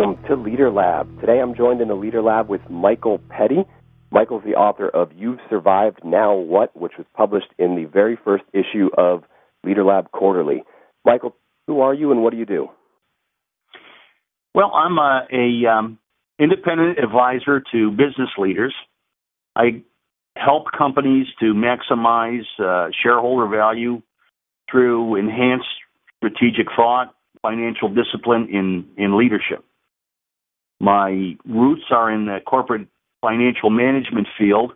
Welcome to Leader Lab. Today I'm joined in the Leader Lab with Michael Petty. Michael's the author of You've Survived Now What, which was published in the very first issue of Leader Lab Quarterly. Michael, who are you and what do you do? Well, I'm a, a um, independent advisor to business leaders. I help companies to maximize uh, shareholder value through enhanced strategic thought, financial discipline in, in leadership. My roots are in the corporate financial management field,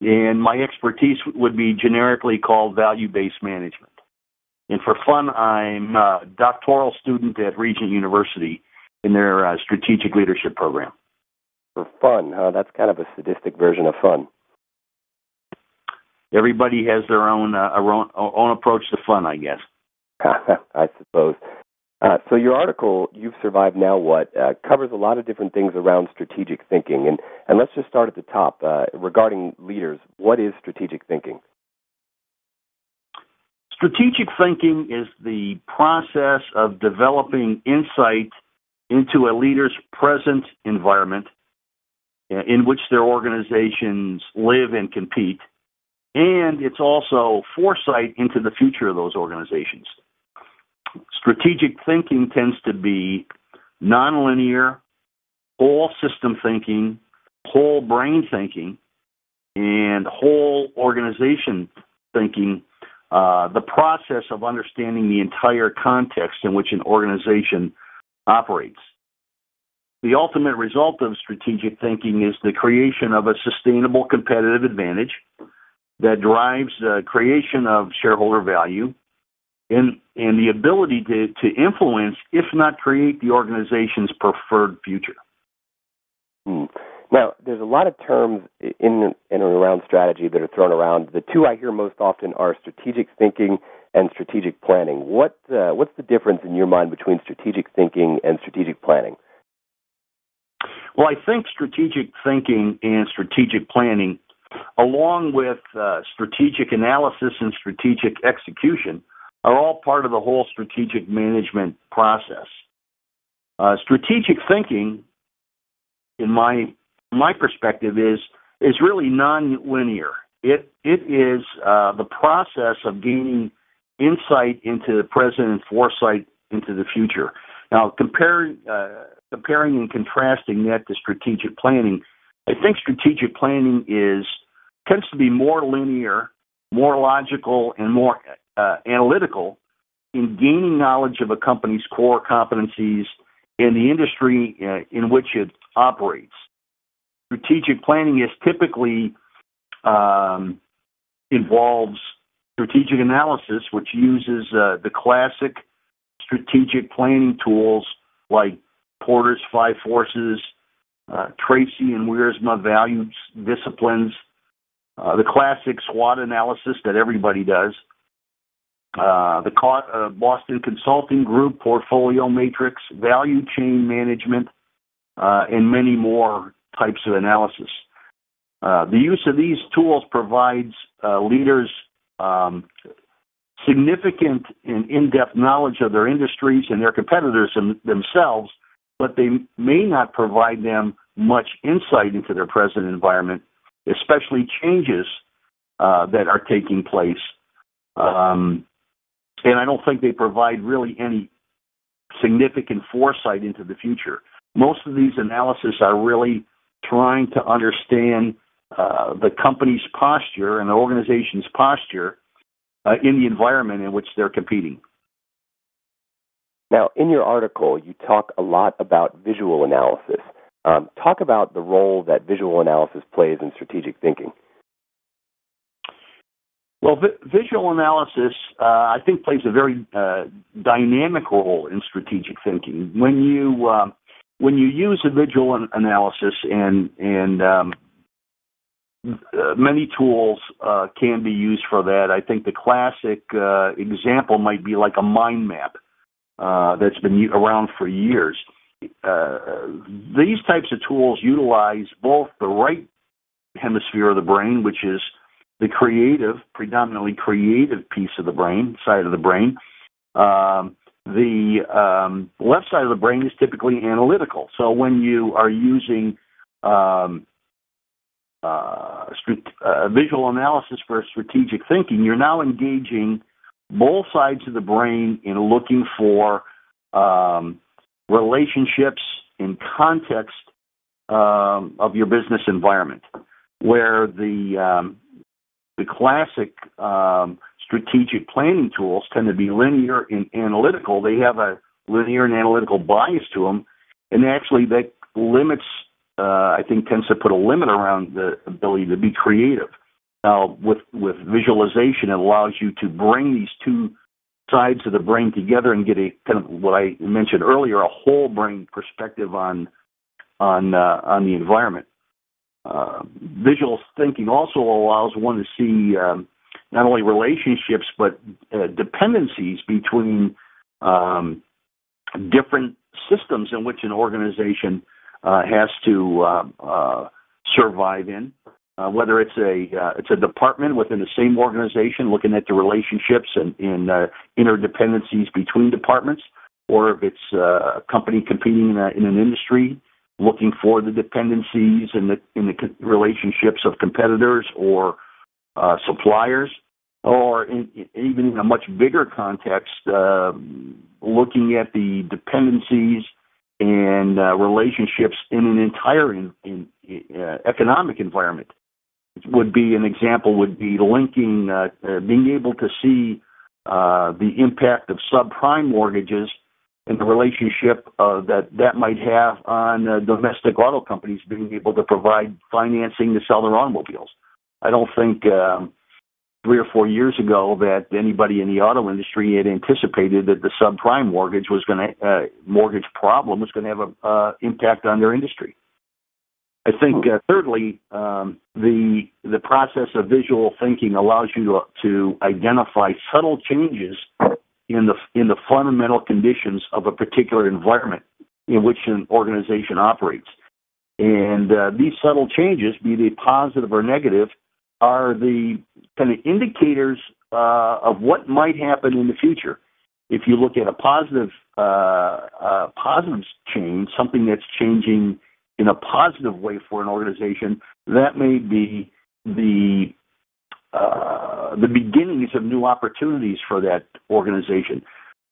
and my expertise would be generically called value based management. And for fun, I'm a doctoral student at Regent University in their uh, strategic leadership program. For fun, huh? That's kind of a sadistic version of fun. Everybody has their own uh, own, own approach to fun, I guess. I suppose. Uh, so your article, "You've Survived Now What," uh, covers a lot of different things around strategic thinking, and and let's just start at the top uh, regarding leaders. What is strategic thinking? Strategic thinking is the process of developing insight into a leader's present environment uh, in which their organizations live and compete, and it's also foresight into the future of those organizations. Strategic thinking tends to be nonlinear, whole system thinking, whole brain thinking, and whole organization thinking. Uh, the process of understanding the entire context in which an organization operates. The ultimate result of strategic thinking is the creation of a sustainable competitive advantage that drives the creation of shareholder value and and the ability to to influence, if not create, the organization's preferred future. Hmm. Now, there's a lot of terms in and around strategy that are thrown around. The two I hear most often are strategic thinking and strategic planning. What uh, what's the difference in your mind between strategic thinking and strategic planning? Well, I think strategic thinking and strategic planning, along with uh, strategic analysis and strategic execution, are all part of the whole strategic management process. Uh, strategic thinking, in my my perspective, is is really non-linear. It it is uh, the process of gaining insight into the present and foresight into the future. Now, comparing uh, comparing and contrasting that to strategic planning, I think strategic planning is tends to be more linear, more logical, and more uh, analytical in gaining knowledge of a company's core competencies and the industry uh, in which it operates. Strategic planning is typically um, involves strategic analysis, which uses uh, the classic strategic planning tools like Porter's Five Forces, uh, Treacy and Wiersema value disciplines, uh, the classic SWOT analysis that everybody does, the uh, Boston Consulting Group, Portfolio Matrix, Value Chain Management, uh, and many more types of analysis. Uh, the use of these tools provides uh, leaders um, significant and in-depth knowledge of their industries and their competitors themselves, but they may not provide them much insight into their present environment, especially changes that are taking place. And I don't think they provide really any significant foresight into the future. Most of these analyses are really trying to understand uh, the company's posture and the organization's posture uh, in the environment in which they're competing. Now, in your article, you talk a lot about visual analysis. Um, talk about the role that visual analysis plays in strategic thinking. Well, vi- visual analysis, uh, I think, plays a very uh, dynamic role in strategic thinking. When you uh, when you use a visual an- analysis, and and um, uh, many tools uh, can be used for that. I think the classic uh, example might be like a mind map that's been around for years. these types of tools utilize both the right hemisphere of the brain, which is the creative, predominantly creative piece of the brain, side of the brain, um, the um, left side of the brain is typically analytical. So when you are using um, uh, uh, visual analysis for strategic thinking, you're now engaging both sides of the brain in looking for um, relationships in context um, of your business environment, where the um, the classic um, strategic planning tools tend to be linear and analytical. They have a linear and analytical bias to them, and actually that limits. Uh, I think tends to put a limit around the ability to be creative. Now, with with visualization, it allows you to bring these two sides of the brain together and get a kind of what I mentioned earlier, a whole brain perspective on on uh, on the environment. Uh, visual thinking also allows one to see um, not only relationships but uh, dependencies between um, different systems in which an organization uh, has to uh, uh, survive in. Uh, whether it's a it's a department within the same organization looking at the relationships and, and interdependencies between departments, or if it's a company competing in, a, in an industry looking for the dependencies and the in the relationships of competitors or uh, suppliers, or in, even in a much bigger context, uh, looking at the dependencies and uh, relationships in an entire in, in, uh, economic environment. Would be an example. Would be linking, uh, uh, being able to see the impact of subprime mortgages and the relationship uh, that that might have on uh, domestic auto companies being able to provide financing to sell their automobiles. I don't think um, three or four years ago that anybody in the auto industry had anticipated that the subprime mortgage was going to uh, mortgage problem was going to have an uh, impact on their industry. I think uh, thirdly, um, the the process of visual thinking allows you to to identify subtle changes in the in the fundamental conditions of a particular environment in which an organization operates. And uh, these subtle changes, be they positive or negative, are the kind of indicators uh, of what might happen in the future. If you look at a positive uh, uh positive change, something that's changing in a positive way for an organization, that may be the uh, the beginnings of new opportunities for that organization.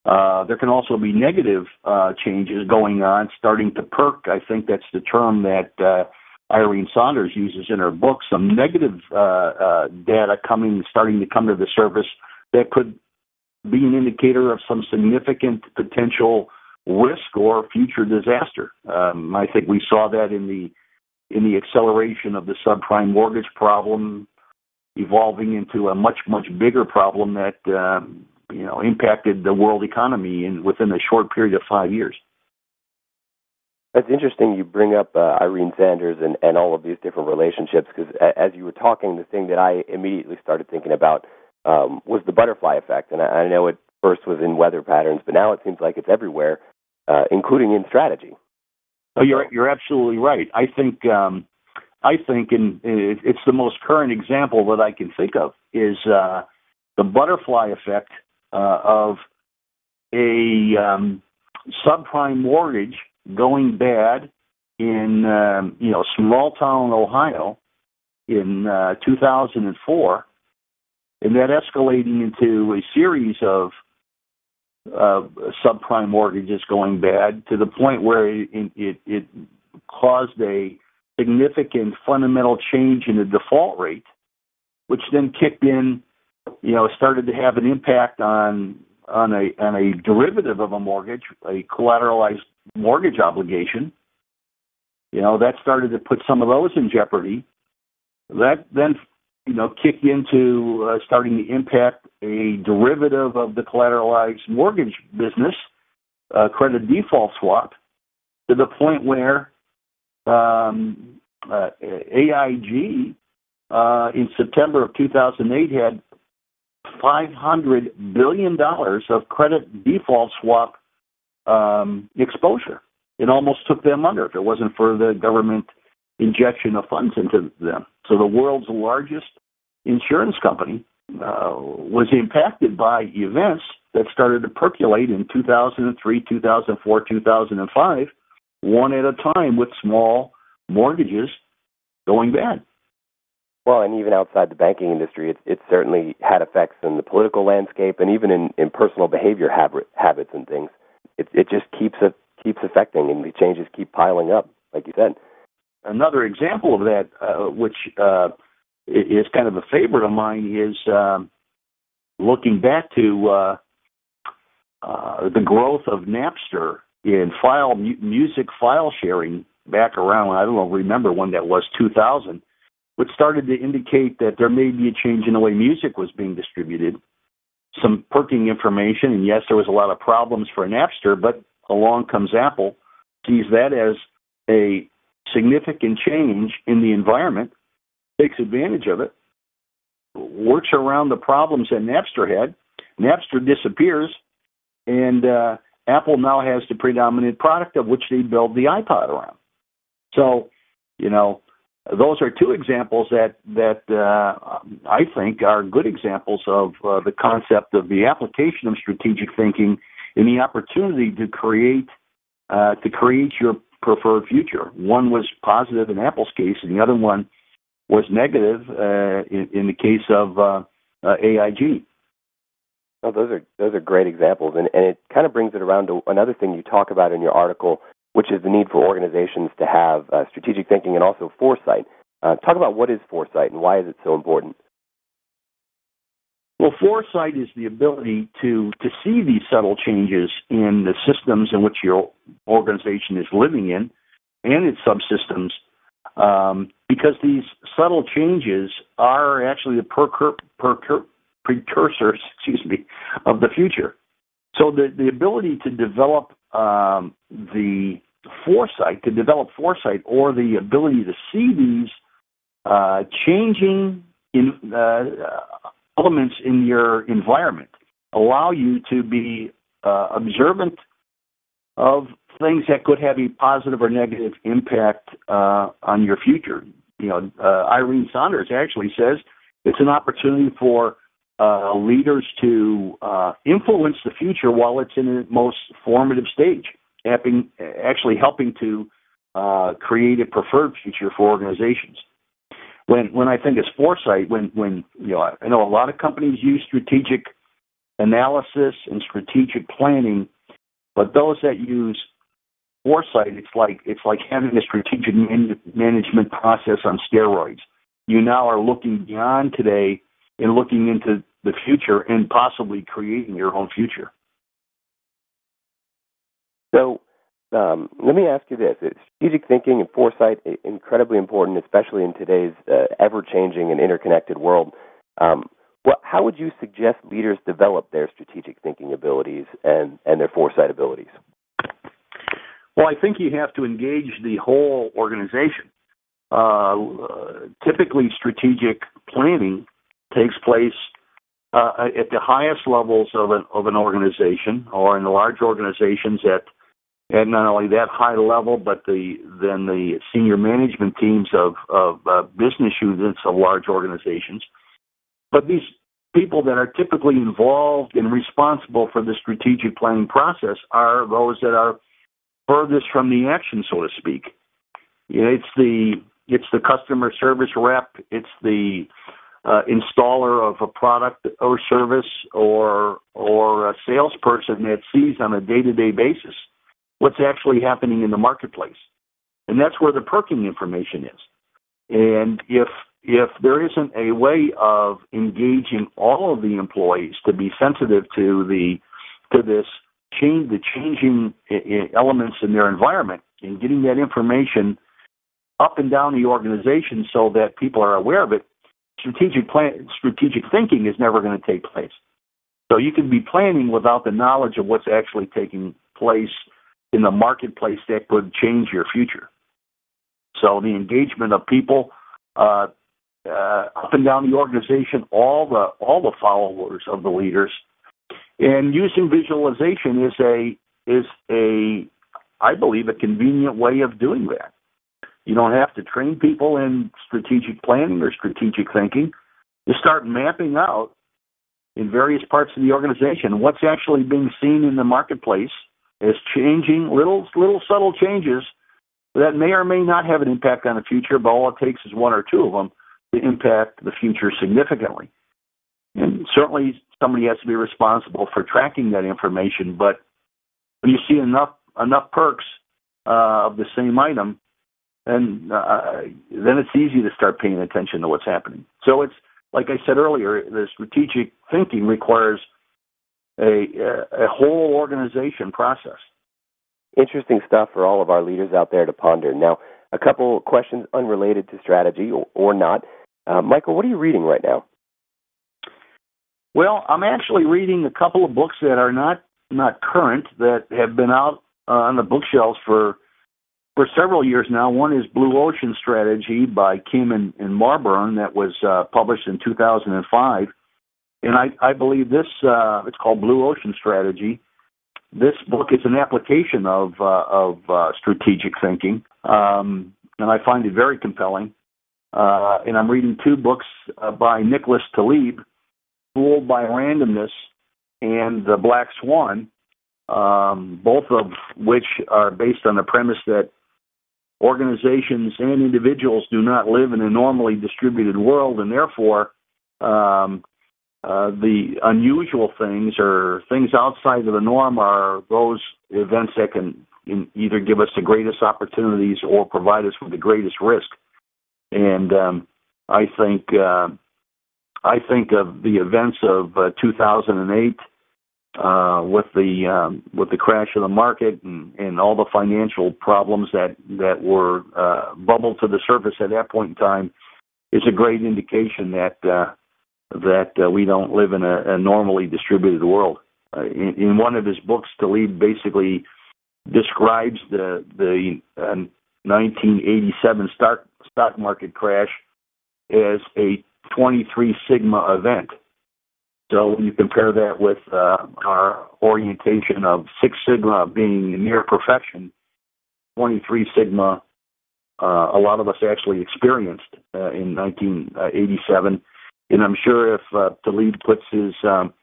Uh, there can also be negative uh, changes going on, starting to perk. I think that's the term that uh, Irene Sanders uses in her book. Some negative uh, data coming, starting to come to the surface that could be an indicator of some significant potential risk or future disaster. Um, I think we saw that in the in the acceleration of the subprime mortgage problem evolving into a much much bigger problem that uh, you know impacted the world economy in within a short period of five years. That's interesting. You bring up uh, Irene Sanders and, and all of these different relationships because as you were talking, the thing that I immediately started thinking about um, was the butterfly effect, and I, I know it first was in weather patterns, but now it seems like it's everywhere, uh, including in strategy. Oh, you're you're absolutely right. I think um, I think, and it's the most current example that I can think of, is uh, the butterfly effect uh, of a um, subprime mortgage going bad in um, you know small town Ohio in uh, 2004, and that escalating into a series of uh, subprime mortgages going bad to the point where it, it, it caused a significant fundamental change in the default rate, which then kicked in, you know, started to have an impact on on a on a derivative of a mortgage, a collateralized mortgage obligation. You know, that started to put some of those in jeopardy. That then, you know, kicked into uh, starting to impact a derivative of the collateralized mortgage business, uh, credit default swap, to the point where um, uh, AIG uh, in September of 2008 had 500 billion dollars of credit default swap um, exposure. It almost took them under if it wasn't for the government injection of funds into them. So the world's largest insurance company uh, was impacted by events that started to percolate in 2003, 2004, 2005, one at a time with small mortgages going bad. Well, and even outside the banking industry, it's it's certainly had effects in the political landscape and even in, in personal behavior habit, habits and things. It it just keeps it keeps affecting, and the changes keep piling up, like you said. Another example of that, uh, which uh, is kind of a favorite of mine, is um, looking back to uh, uh, the growth of Napster in file mu- music file sharing back around I don't know remember when that was 2000 which started to indicate that there may be a change in the way music was being distributed. Some perking information and yes there was a lot of problems for Napster but along comes Apple sees that as a significant change in the environment takes advantage of it works around the problems that Napster had. Napster disappears and uh, Apple now has the predominant product of which they build the iPod around. So, you know, those are two examples that that uh, I think are good examples of uh, the concept of the application of strategic thinking and the opportunity to create uh, to create your preferred future. One was positive in Apple's case, and the other one was negative uh, in, in, the case of uh, uh, AIG. Oh, those are those are great examples, and and it kind of brings it around to another thing you talk about in your article, which is the need for organizations to have uh, strategic thinking and also foresight. Uh, talk about what is foresight and why is it so important. Well, foresight is the ability to to see these subtle changes in the systems in which your organization is living in and its subsystems, um, because these subtle changes are actually the percur- percur- precursors, excuse me, of the future. So the the ability to develop um, the foresight, to develop foresight, or the ability to see these uh, changing in, uh, elements in your environment, allow you to be uh, observant of things that could have a positive or negative impact uh, on your future. You know, uh, Irene Sanders actually says it's an opportunity for uh, leaders to uh, influence the future while it's in its most formative stage, helping, actually helping to uh, create a preferred future for organizations. When when I think it's foresight, when when you know I know a lot of companies use strategic analysis and strategic planning, but those that use foresight, it's like it's like having a strategic man- management process on steroids. You now are looking beyond today and looking into the future and possibly creating your own future. So, um, let me ask you this: strategic thinking and foresight incredibly important, especially in today's uh, ever-changing and interconnected world. Um, well, how would you suggest leaders develop their strategic thinking abilities and, and their foresight abilities? Well, I think you have to engage the whole organization. Uh, typically, strategic planning takes place uh, at the highest levels of an of an organization or in large organizations at at not only that high level, but the then the senior management teams of of uh, business units of large organizations. But these people that are typically involved and responsible for the strategic planning process are those that are furthest from the action, so to speak. It's the it's the customer service rep, it's the uh, installer of a product or service or or a salesperson that sees on a day-to-day basis what's actually happening in the marketplace, and that's where the perking information is. And if if there isn't a way of engaging all of the employees to be sensitive to the to this change the changing elements in their environment and getting that information up and down the organization so that people are aware of it strategic plan, strategic thinking is never going to take place. So you can be planning without the knowledge of what's actually taking place in the marketplace that could change your future. So the engagement of people uh, uh, up and down the organization, all the all the followers of the leaders, and using visualization is a is a I believe a convenient way of doing that. You don't have to train people in strategic planning or strategic thinking. You start mapping out in various parts of the organization. What's actually being seen in the marketplace as changing little little subtle changes that may or may not have an impact on the future, but all it takes is one or two of them to impact the future significantly. And certainly somebody has to be responsible for tracking that information, but when you see enough enough perks uh, of the same item, and uh, then it's easy to start paying attention to what's happening. So it's like I said earlier, the strategic thinking requires a, a whole organization process. Interesting stuff for all of our leaders out there to ponder. Now, a couple questions unrelated to strategy or, or not. Uh, Michael, what are you reading right now? Well, I'm actually reading a couple of books that are not not current that have been out uh, on the bookshelves for for several years now. One is Blue Ocean Strategy by Kim and, and Mauborgne that was uh, published in 2005. And I, I believe this, uh, it's called Blue Ocean Strategy. This book is an application of, uh, of uh, strategic thinking, um, and I find it very compelling. Uh, and I'm reading two books uh, by Nicholas Taleb, Fooled by Randomness and The Black Swan, um, both of which are based on the premise that organizations and individuals do not live in a normally distributed world, and therefore um, uh, the unusual things or things outside of the norm are those events that can either give us the greatest opportunities or provide us with the greatest risk. And um, I think uh, I think of the events of uh, 2008 uh, with the um, with the crash of the market and, and all the financial problems that that were uh, bubbled to the surface at that point in time is a great indication that uh, that uh, we don't live in a, a normally distributed world. Uh, in, in one of his books, Taleb basically describes the the uh, 1987 stock stock market crash as a 23 sigma event so when you compare that with uh, our orientation of Six Sigma being near perfection, 23 Sigma, uh, a lot of us actually experienced uh, in 1987. And I'm sure if uh, Taleb puts his um,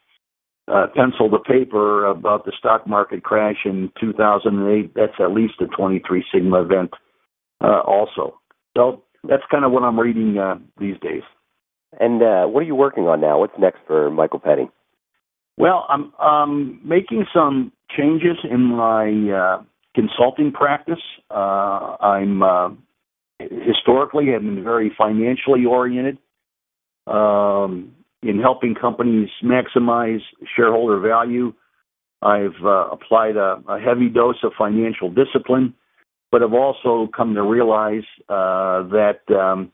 uh, pencil to paper about the stock market crash in 2008, that's at least a 23 Sigma event uh, also. So that's kind of what I'm reading uh, these days. And uh, what are you working on now? What's next for Michael Petty? Well, I'm um, making some changes in my uh, consulting practice. Uh, I'm uh, historically have been very financially oriented um, in helping companies maximize shareholder value. I've uh, applied a, a, heavy dose of financial discipline, but have also come to realize uh, that um,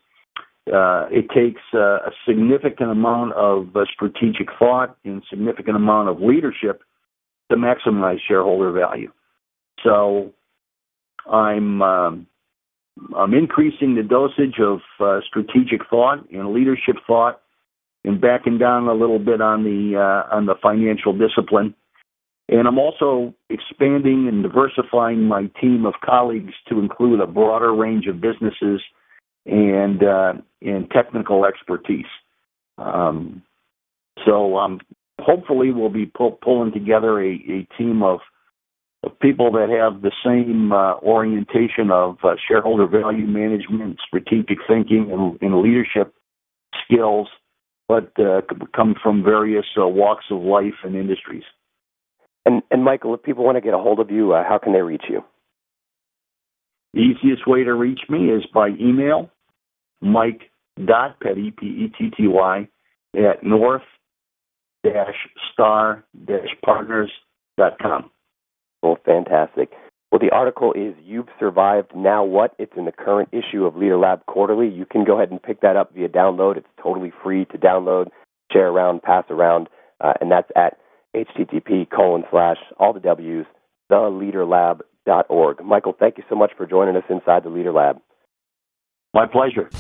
uh, it takes uh, a significant amount of uh, strategic thought and significant amount of leadership to maximize shareholder value. So I'm um, I'm increasing the dosage of uh, strategic thought and leadership thought, and backing down a little bit on the uh, on the financial discipline. And I'm also expanding and diversifying my team of colleagues to include a broader range of businesses and uh, and technical expertise. Um, so um, hopefully we'll be pull, pulling together a, a team of, of, people that have the same uh, orientation of uh, shareholder value management, strategic thinking, and, and leadership skills, but uh, come from various uh, walks of life and industries. And, and Michael, if people want to get a hold of you, uh, how can they reach you? The easiest way to reach me is by email, Mike dot Petty at North dash Star dash Partners dot com. Well, fantastic. Well, the article is You've Survived Now What? It's in the current issue of Leader Lab Quarterly. You can go ahead and pick that up via download. It's totally free to download, share around, pass around, uh, and that's at http colon slash all the W's theleaderlab.org. Michael, thank you so much for joining us inside the Leader Lab. My pleasure.